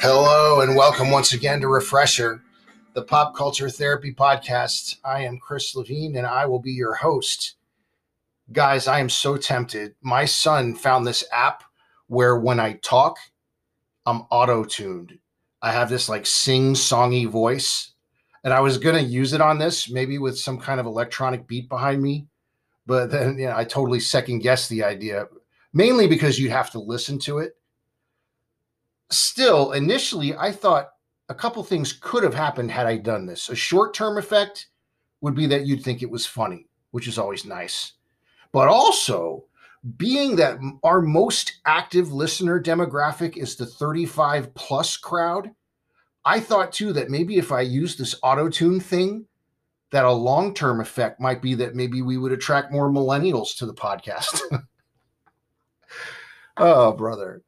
Hello and welcome once again to Refresher, the pop culture therapy podcast. I am Chris Levine and I will be your host. Guys, I am so tempted. My son found this app where when I talk, I'm auto tuned. I have this like sing songy voice, and I was going to use it on this, maybe with some kind of electronic beat behind me. But then you know, I totally second guessed the idea, mainly because you'd have to listen to it still, initially, I thought a couple things could have happened had I done this. A short term effect would be that you'd think it was funny, which is always nice. But also, being that our most active listener demographic is the 35 plus crowd, I thought too that maybe if I use this auto tune thing, that a long term effect might be that maybe we would attract more millennials to the podcast. oh, brother.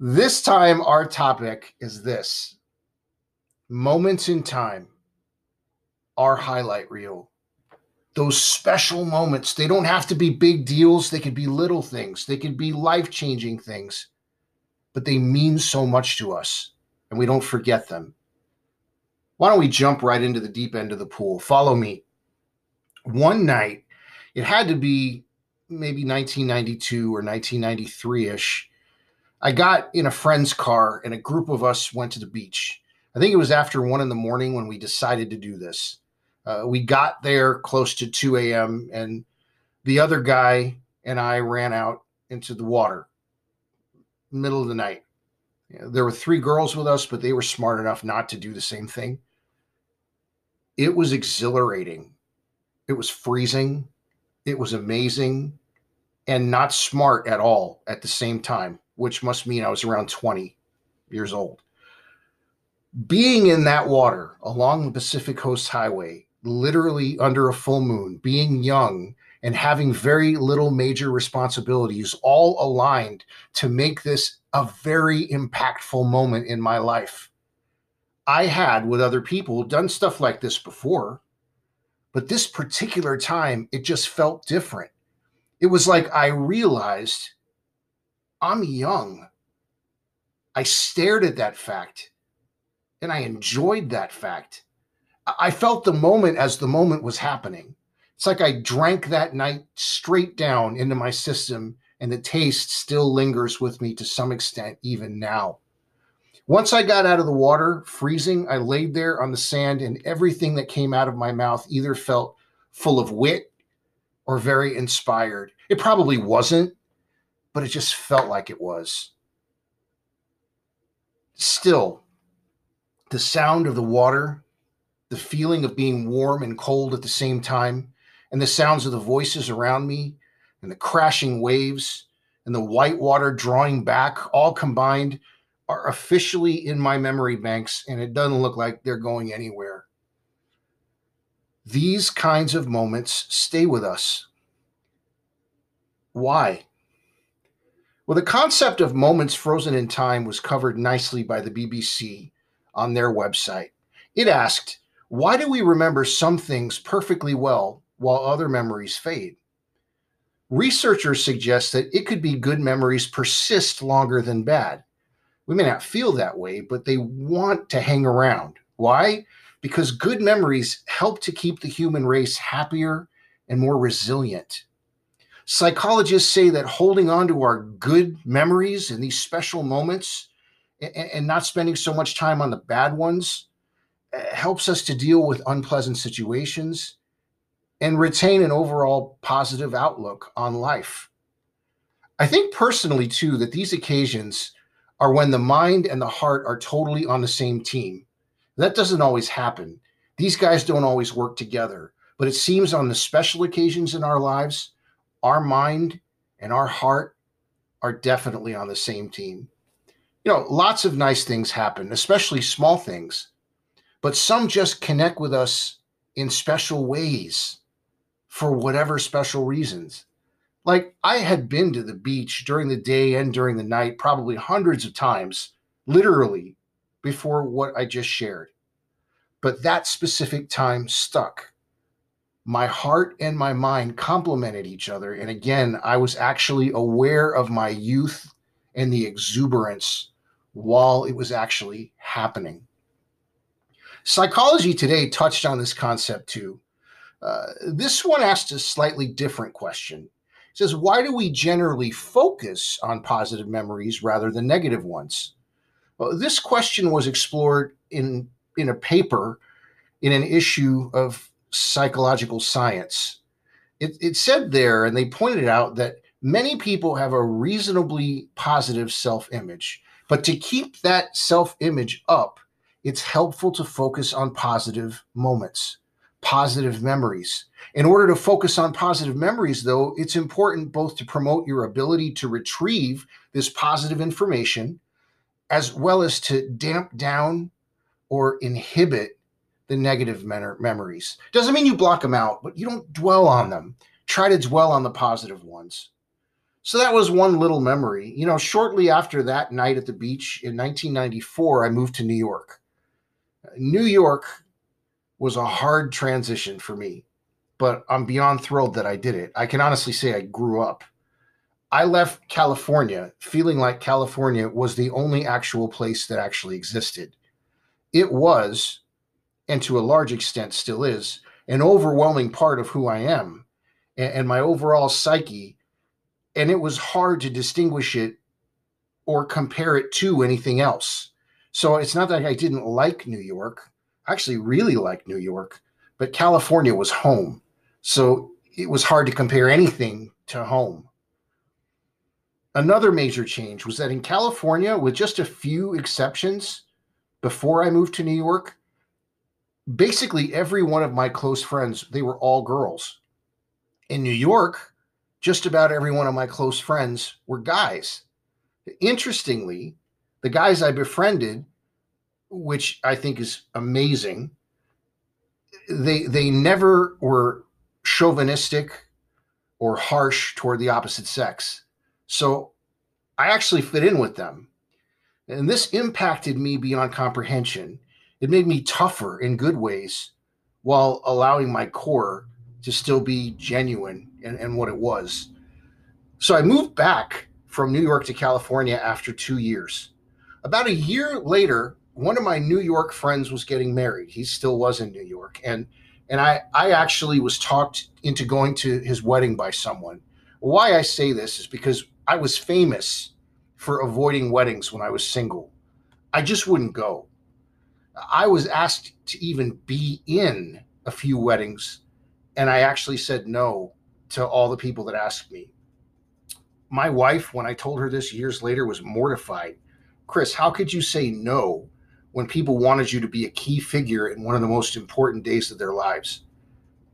This time, our topic is this moments in time, are highlight reel. Those special moments, they don't have to be big deals. They could be little things, they could be life changing things, but they mean so much to us and we don't forget them. Why don't we jump right into the deep end of the pool? Follow me. One night, it had to be maybe 1992 or 1993 ish I got in a friend's car and a group of us went to the beach. I think it was after one in the morning when we decided to do this. Uh, we got there close to 2 a.m. and the other guy and I ran out into the water, middle of the night. there were three girls with us, but they were smart enough not to do the same thing. It was exhilarating. It was freezing. It was amazing and not smart at all at the same time which must mean I was around 20 years old. Being in that water along the Pacific Coast Highway, literally under a full moon, being young and having very little major responsibilities, all aligned to make this a very impactful moment in my life. I had, with other people, done stuff like this before, but this particular time, it just felt different. It was like I realized I'm young. I stared at that fact and I enjoyed that fact. I felt the moment as the moment was happening. It's like I drank that night straight down into my system, and the taste still lingers with me to some extent, even now. Once I got out of the water, freezing, I laid there on the sand, and everything that came out of my mouth either felt full of wit or very inspired. It probably wasn't, but it just felt like it was. Still, the sound of the water, the feeling of being warm and cold at the same time, and the sounds of the voices around me, and the crashing waves, and the white water drawing back, all combined, are officially in my memory banks, and it doesn't look like they're going anywhere. These kinds of moments stay with us. Why? Well, the concept of moments frozen in time was covered nicely by the BBC on their website. It asked, Why do we remember some things perfectly well while other memories fade? Researchers suggest that it could be good memories persist longer than bad. We may not feel that way, but they want to hang around. Why? Because good memories help to keep the human race happier and more resilient. Psychologists say that holding on to our good memories and these special moments and, not spending so much time on the bad ones eh, helps us to deal with unpleasant situations and retain an overall positive outlook on life. I think personally, too, that these occasions are when the mind and the heart are totally on the same team. That doesn't always happen. These guys don't always work together, but it seems on the special occasions in our lives, our mind and our heart are definitely on the same team. You know, lots of nice things happen, especially small things, but some just connect with us in special ways. for whatever special reasons. Like I had been to the beach during the day and during the night, probably hundreds of times, literally, before what I just shared. But that specific time stuck. My heart and my mind complemented each other. And again, I was actually aware of my youth and the exuberance while it was actually happening. Psychology Today touched on this concept too. Uh, this one asked a slightly different question. It says, Why do we generally focus on positive memories rather than negative ones? Well, this question was explored in, in a paper in an issue of Psychological Science. It, it said there, and they pointed out that many people have a reasonably positive self image, but to keep that self image up, it's helpful to focus on positive moments, positive memories. In order to focus on positive memories, though, it's important both to promote your ability to retrieve this positive information as well as to damp down or inhibit the negative memories. Doesn't mean you block them out, but you don't dwell on them. Try to dwell on the positive ones. So that was one little memory. You know, shortly after that night at the beach in 1994, I moved to New York. New York was a hard transition for me, but I'm beyond thrilled that I did it. I can honestly say I grew up. I left California feeling like California was the only actual place that actually existed. It was, and to a large extent still is, an overwhelming part of who I am and, my overall psyche. And it was hard to distinguish it or compare it to anything else. So it's not that I didn't like New York. I actually really liked New York, but California was home. So it was hard to compare anything to home. Another major change was that in California, with just a few exceptions, before I moved to New York, basically every one of my close friends, they were all girls. In New York, just about every one of my close friends were guys. Interestingly, the guys I befriended, which I think is amazing, they they never were chauvinistic or harsh toward the opposite sex. So I actually fit in with them. And this impacted me beyond comprehension. It made me tougher in good ways while allowing my core to still be genuine and, and what it was. So I moved back from New York to California after two years. About a year later, one of my New York friends was getting married. He still was in New York, and and I I actually was talked into going to his wedding by someone. Why I say this is because I was famous for avoiding weddings when I was single. I just wouldn't go. I was asked to even be in a few weddings, and I actually said no to all the people that asked me. My wife, when I told her this years later, was mortified Chris, how could you say no when people wanted you to be a key figure in one of the most important days of their lives?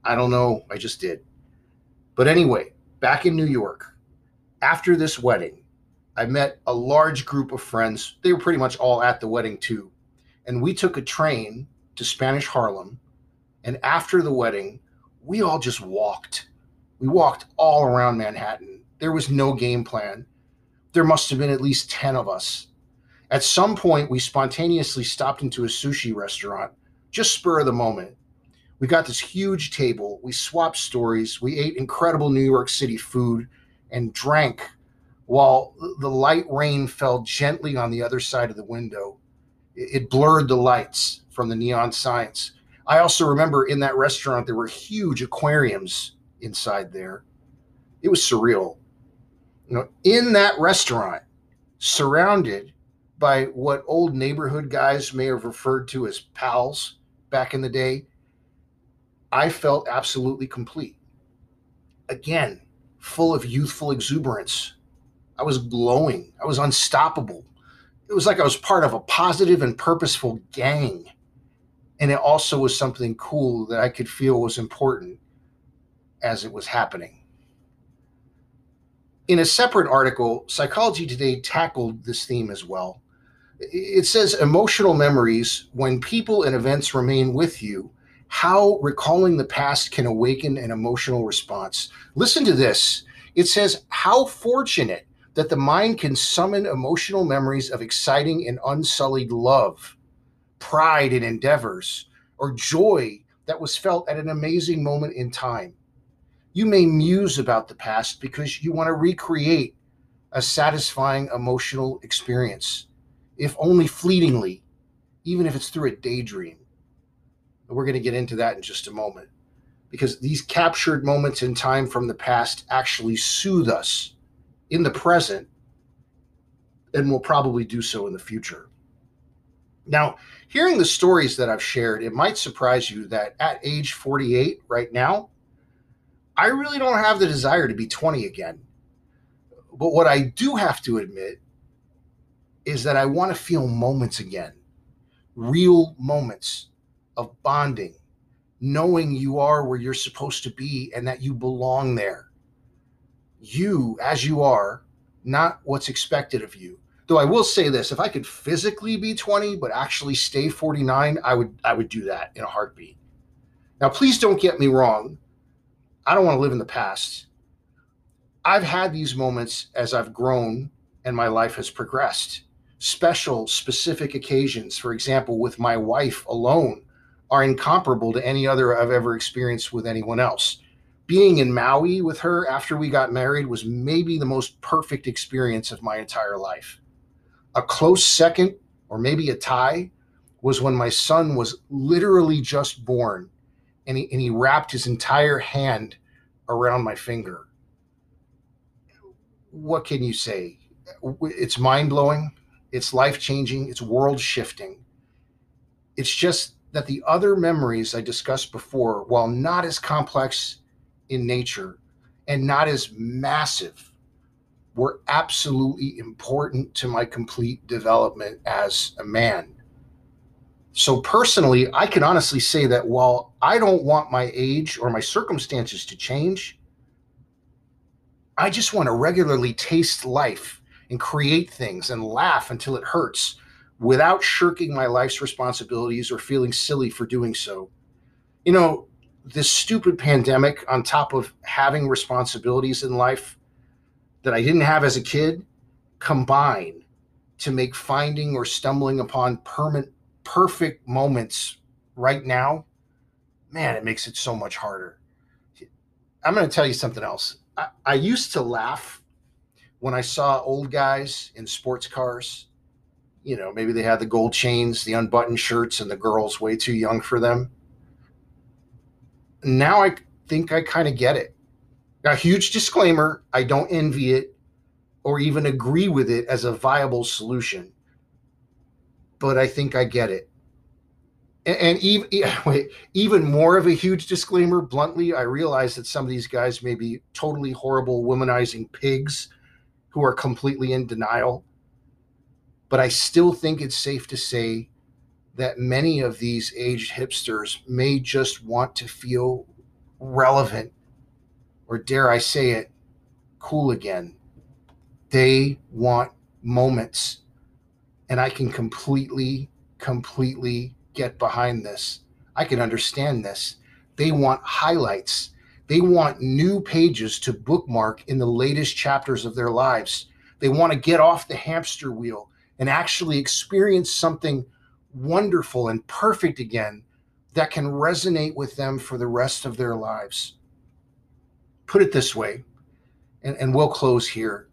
I don't know. I just did. But anyway, back in New York, after this wedding, I met a large group of friends. They were pretty much all at the wedding too. And we took a train to Spanish Harlem. And after the wedding, we all just walked. We walked all around Manhattan. There was no game plan. There must have been at least 10 of us. At some point, we spontaneously stopped into a sushi restaurant, just spur of the moment. We got this huge table. We swapped stories. We ate incredible New York City food and drank while the light rain fell gently on the other side of the window. It blurred the lights from the neon signs. I also remember in that restaurant, there were huge aquariums inside there. It was surreal. You know, in that restaurant, surrounded by what old neighborhood guys may have referred to as pals back in the day, I felt absolutely complete. Again, full of youthful exuberance. I was glowing. I was unstoppable. It was like I was part of a positive and purposeful gang. And it also was something cool that I could feel was important as it was happening. In a separate article, Psychology Today tackled this theme as well it says emotional memories when people and events remain with you how recalling the past can awaken an emotional response. Listen to this. It says, How fortunate that the mind can summon emotional memories of exciting and unsullied love, pride in endeavors, or joy that was felt at an amazing moment in time. You may muse about the past because you want to recreate a satisfying emotional experience, if only fleetingly, even if it's through a daydream. And We're going to get into that in just a moment because these captured moments in time from the past actually soothe us in the present and will probably do so in the future. Now, hearing the stories that I've shared, it might surprise you that at age 48 right now, I really don't have the desire to be 20 again. But what I do have to admit is that I want to feel moments again, real moments of bonding, knowing you are where you're supposed to be and that you belong there. You, as you are, not what's expected of you. Though I will say this, if I could physically be 20 but actually stay 49, I would I would do that in a heartbeat. Now please don't get me wrong. I don't want to live in the past. I've had these moments as I've grown and my life has progressed. Special, specific occasions, for example, with my wife alone, are incomparable to any other I've ever experienced with anyone else. Being in Maui with her after we got married was maybe the most perfect experience of my entire life. A close second, or maybe a tie, was when my son was literally just born and he, and he wrapped his entire hand around my finger. What can you say? It's mind blowing, it's life changing, it's world shifting. It's just that the other memories I discussed before, while not as complex in nature and not as massive were absolutely important to my complete development as a man. So, personally, I can honestly say that while I don't want my age or my circumstances to change, I just want to regularly taste life and create things and laugh until it hurts without shirking my life's responsibilities or feeling silly for doing so. You know, this stupid pandemic, on top of having responsibilities in life, that I didn't have as a kid combine to make finding or stumbling upon permanent perfect moments right now, man, it makes it so much harder. I'm going to tell you something else. I, I used to laugh when I saw old guys in sports cars. You know, maybe they had the gold chains, the unbuttoned shirts, and the girls way too young for them. Now I think I kind of get it. A huge disclaimer I don't envy it or even agree with it as a viable solution, but I think I get it. And, even, wait, even more of a huge disclaimer, bluntly, I realize that some of these guys may be totally horrible, womanizing pigs who are completely in denial. But I still think it's safe to say that many of these aged hipsters may just want to feel relevant or dare I say it, cool again. They want moments. And I can completely, completely get behind this. I can understand this. They want highlights. They want new pages to bookmark in the latest chapters of their lives. They want to get off the hamster wheel and actually experience something wonderful and perfect again that can resonate with them for the rest of their lives put it this way, and, and we'll close here.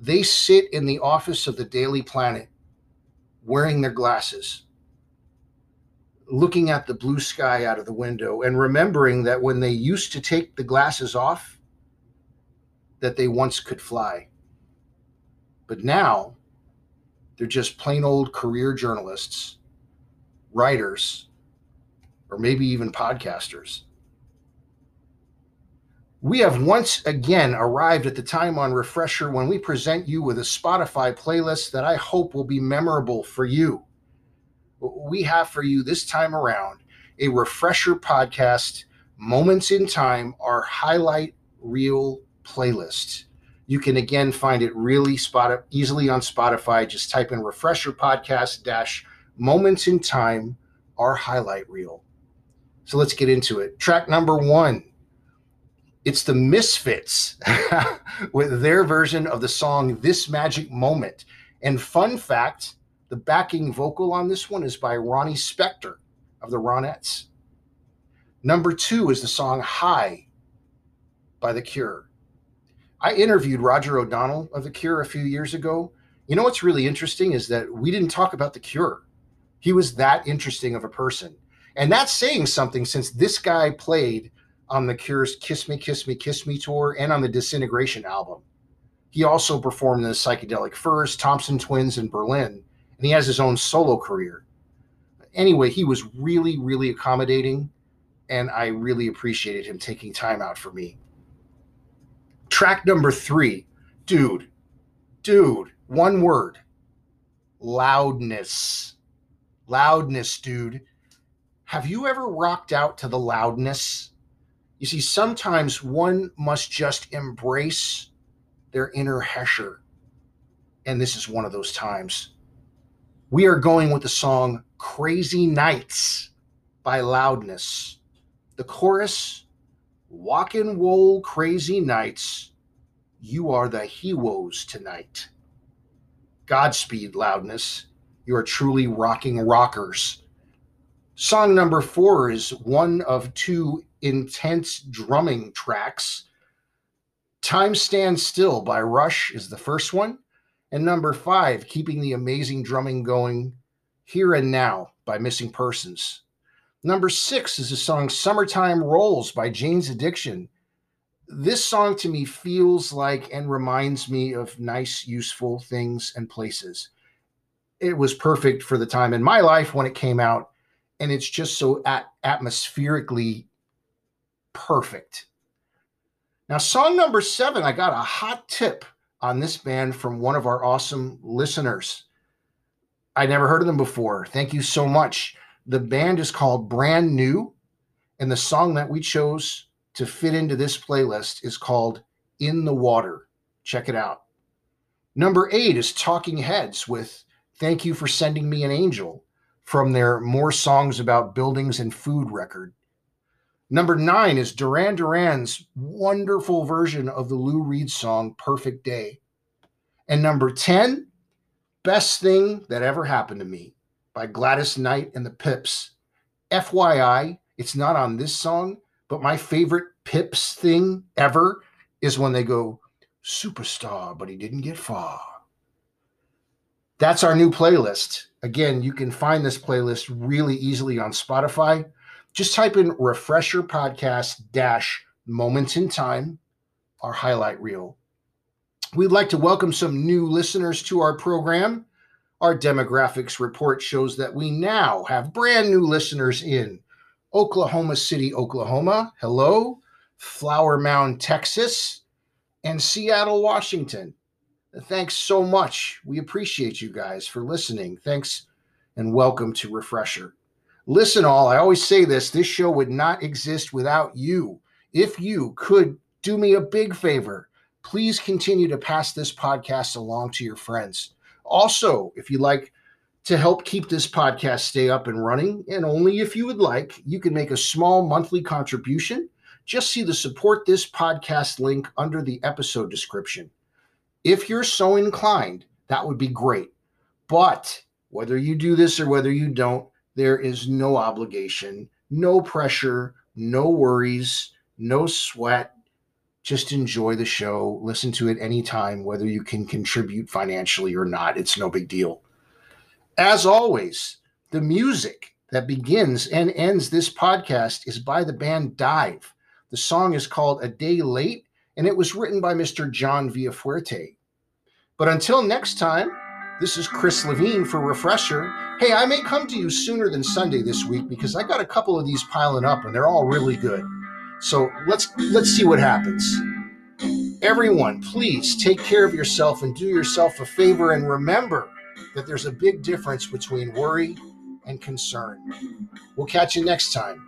They sit in the office of the Daily Planet wearing their glasses, looking at the blue sky out of the window, and remembering that when they used to take the glasses off, that they once could fly. But now they're just plain old career journalists, writers, or maybe even podcasters. We have once again arrived at the time on Refresher when we present you with a Spotify playlist that I hope will be memorable for you. We have for you this time around a Refresher podcast, Moments in Time, our highlight reel playlist. You can again find it really spot easily on Spotify. Just type in Refresher Podcast dash Moments in Time, our highlight reel. So let's get into it. Track number one it's the Misfits with their version of the song This Magic Moment. And fun fact the backing vocal on this one is by Ronnie Spector of the Ronettes. Number two is the song High by The Cure. I interviewed Roger O'Donnell of The Cure a few years ago. You know what's really interesting is that we didn't talk about The Cure. He was that interesting of a person. And that's saying something since this guy played on The Cure's Kiss Me, Kiss Me, Kiss Me tour and on the Disintegration album. He also performed in the Psychedelic Furs, Thompson Twins, in Berlin, and he has his own solo career. Anyway, he was really, really accommodating, and I really appreciated him taking time out for me. Track number three, dude, dude, one word loudness. Loudness, dude. Have you ever rocked out to the loudness? You see, sometimes one must just embrace their inner Hesher. And this is one of those times. We are going with the song Crazy Nights by Loudness. The chorus Walkin' Wool Crazy Nights, you are the heroes tonight. Godspeed, Loudness. You are truly rocking rockers. Song number four is one of two intense drumming tracks. Time Stands Still by Rush is the first one. And number five, keeping the amazing drumming going, Here and Now by Missing Persons. Number six is the song Summertime Rolls by Jane's Addiction. This song to me feels like and reminds me of nice, useful things and places. It was perfect for the time in my life when it came out, and it's just so at- atmospherically perfect. Now, song number seven, I got a hot tip on this band from one of our awesome listeners. I never heard of them before. Thank you so much. The band is called Brand New, and the song that we chose to fit into this playlist is called In the Water. Check it out. Number eight is Talking Heads with Thank You for Sending Me an Angel from their More Songs About Buildings and Food record. Number nine is Duran Duran's wonderful version of the Lou Reed song Perfect Day. And number 10, Best Thing That Ever Happened to Me by Gladys Knight and the Pips. FYI, it's not on this song, but my favorite Pips thing ever is when they go, Superstar, but he didn't get far. That's our new playlist. Again, you can find this playlist really easily on Spotify just type in refresher podcast dash moments in time, our highlight reel. We'd like to welcome some new listeners to our program. Our demographics report shows that we now have brand new listeners in Oklahoma City, Oklahoma. Hello. Flower Mound, Texas, and Seattle, Washington. Thanks so much. We appreciate you guys for listening. Thanks and welcome to Refresher. Listen, all, I always say this this show would not exist without you. If you could do me a big favor, please continue to pass this podcast along to your friends. Also, if you'd like to help keep this podcast stay up and running, and only if you would like, you can make a small monthly contribution. Just see the support this podcast link under the episode description. If you're so inclined, that would be great. But whether you do this or whether you don't, there is no obligation, no pressure, no worries, no sweat. Just enjoy the show. Listen to it anytime, whether you can contribute financially or not. It's no big deal. As always, the music that begins and ends this podcast is by the band Dive. The song is called A Day Late, and it was written by Mr. John Villafuerte. But until next time, this is Chris Levine for Refresher. Hey, I may come to you sooner than Sunday this week because I got a couple of these piling up and they're all really good. So let's let's see what happens. Everyone, please take care of yourself and do yourself a favor and remember that there's a big difference between worry and concern. We'll catch you next time.